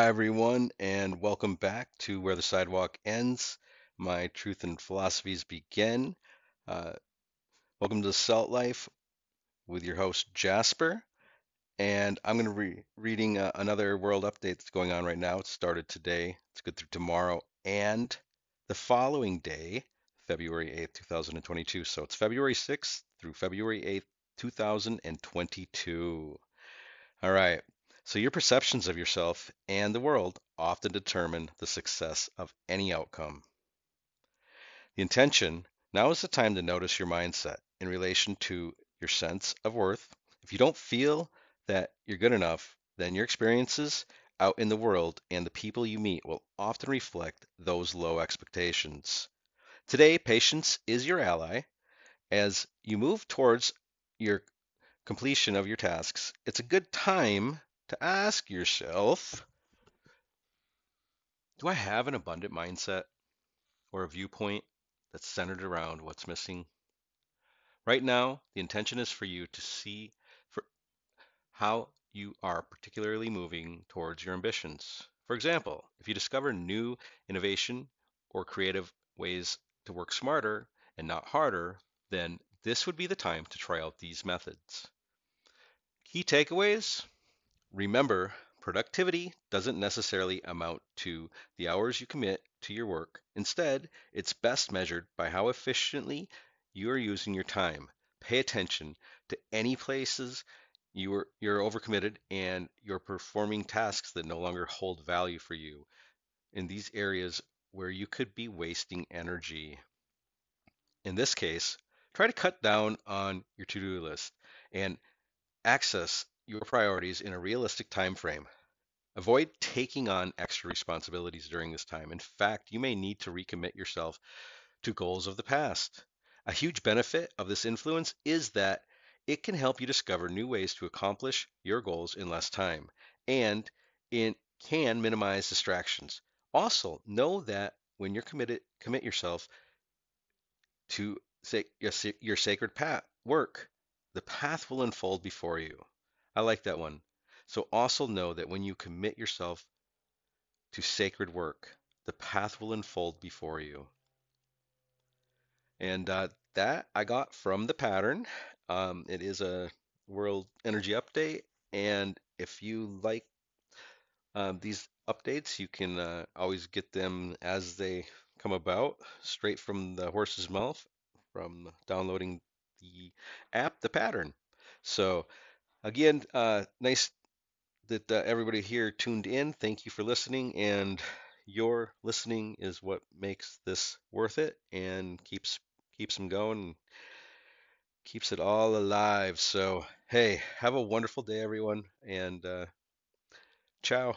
Hi, everyone, and welcome back to Where the Sidewalk Ends. My truth and philosophies begin. Uh, welcome to Salt Life with your host Jasper, and I'm going to be reading uh, another world update that's going on right now. It started today. It's good through tomorrow and the following day, February 8th, 2022. So it's February 6th through February 8th, 2022. All right. So your perceptions of yourself and the world often determine the success of any outcome. The intention now is the time to notice your mindset in relation to your sense of worth. If you don't feel that you're good enough, then your experiences out in the world and the people you meet will often reflect those low expectations. Today, patience is your ally. As you move towards your completion of your tasks, it's a good time to ask yourself Do I have an abundant mindset or a viewpoint that's centered around what's missing? Right now, the intention is for you to see for how you are particularly moving towards your ambitions. For example, if you discover new innovation or creative ways to work smarter and not harder, then this would be the time to try out these methods. Key takeaways Remember, productivity doesn't necessarily amount to the hours you commit to your work. Instead, it's best measured by how efficiently you are using your time. Pay attention to any places you are, you're overcommitted and you're performing tasks that no longer hold value for you in these areas where you could be wasting energy. In this case, try to cut down on your to-do list and access your priorities in a realistic time frame. Avoid taking on extra responsibilities during this time. In fact, you may need to recommit yourself to goals of the past. A huge benefit of this influence is that it can help you discover new ways to accomplish your goals in less time, and it can minimize distractions. Also, know that when you're committed, commit yourself to your, your sacred path work, the path will unfold before you. I like that one. So also know that when you commit yourself to sacred work, the path will unfold before you. And uh, that I got from the pattern. Um, it is a world energy update. And if you like um, these updates, you can uh, always get them as they come about straight from the horse's mouth from downloading the app, the pattern. So Again, uh, nice that uh, everybody here tuned in. Thank you for listening, and your listening is what makes this worth it and keeps keeps them going, and keeps it all alive. So, hey, have a wonderful day, everyone, and uh, ciao.